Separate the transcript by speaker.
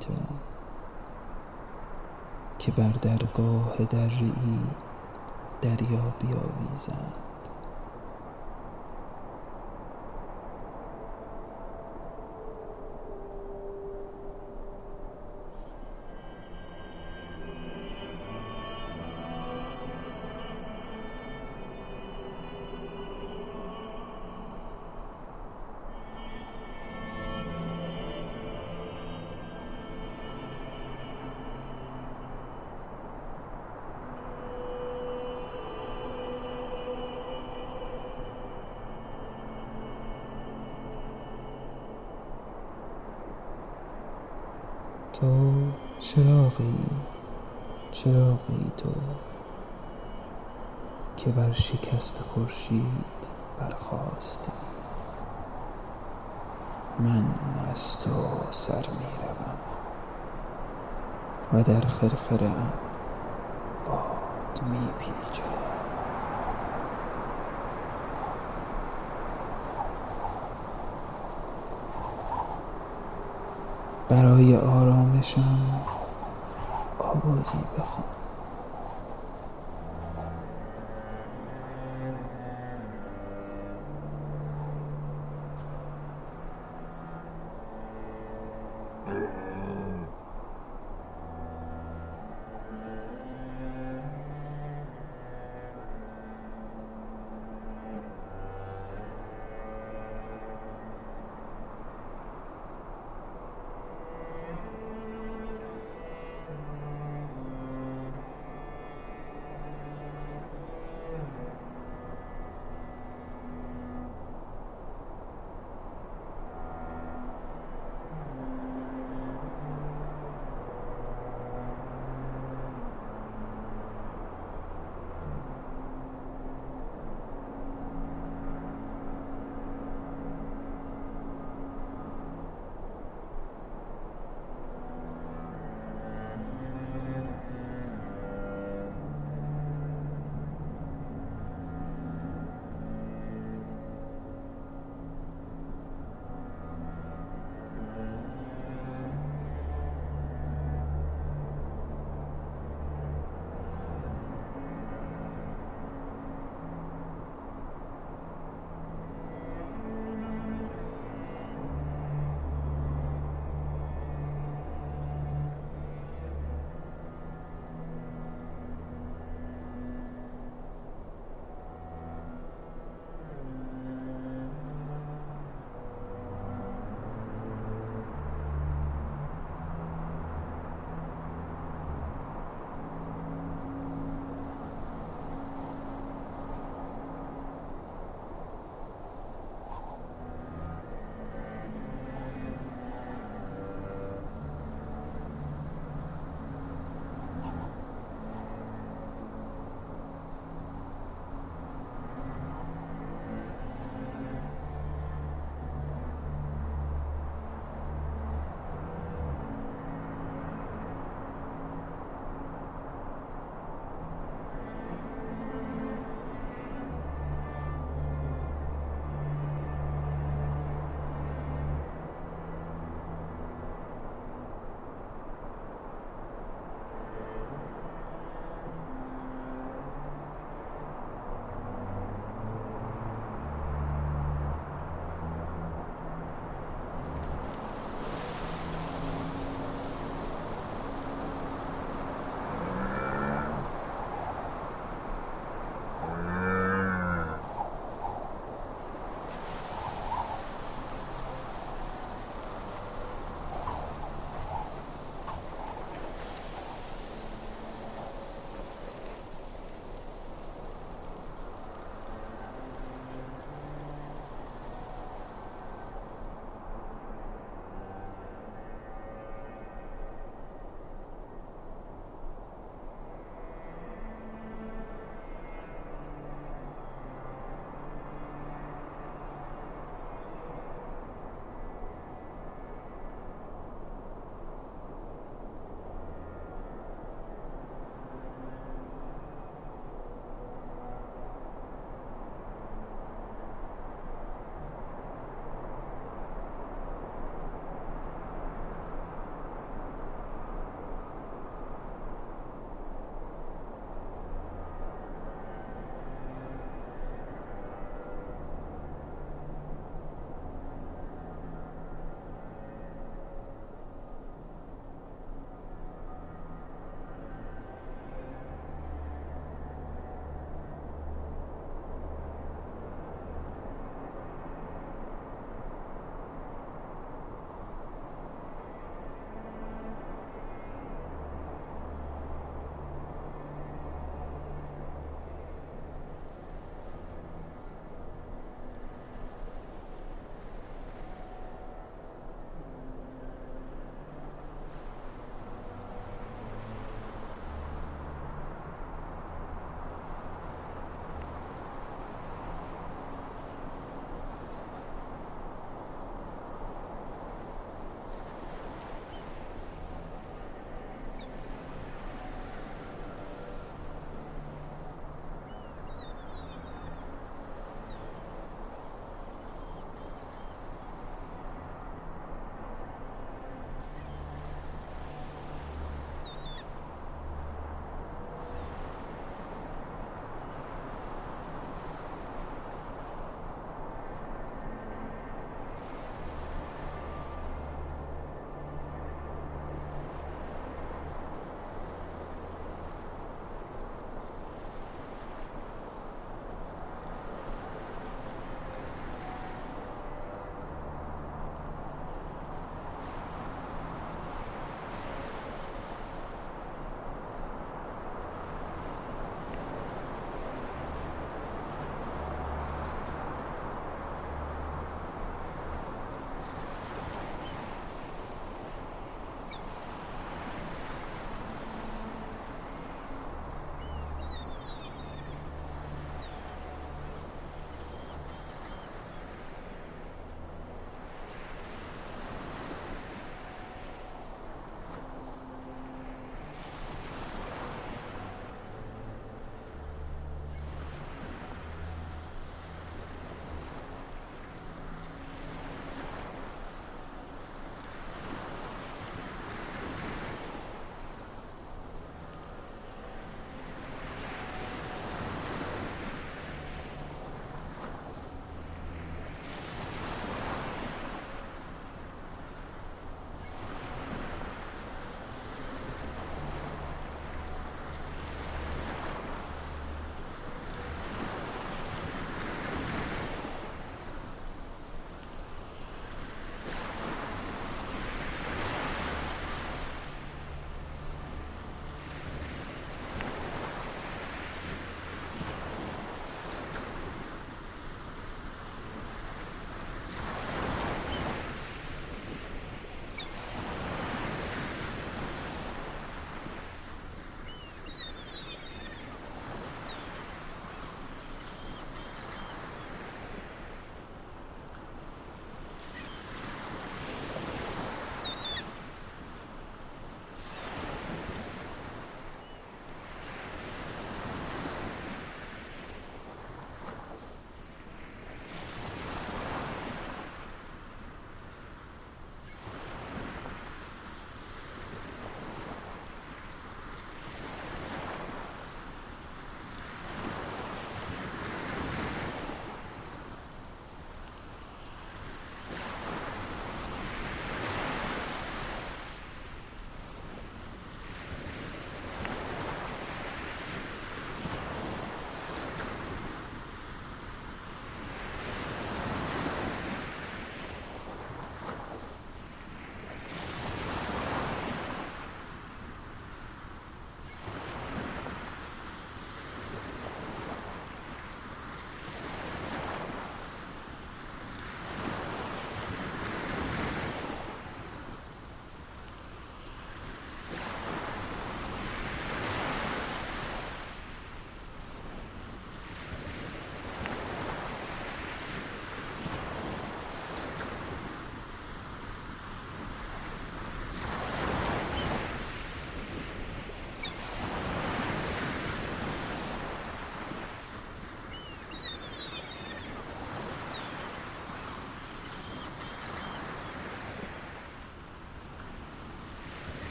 Speaker 1: تو که بر درگاه دریی دریا بیاویزد چراغی تو که بر شکست خورشید برخاستی من از تو سر می و در خرخره ام باد می برای آرامشم 好不好，是一个好。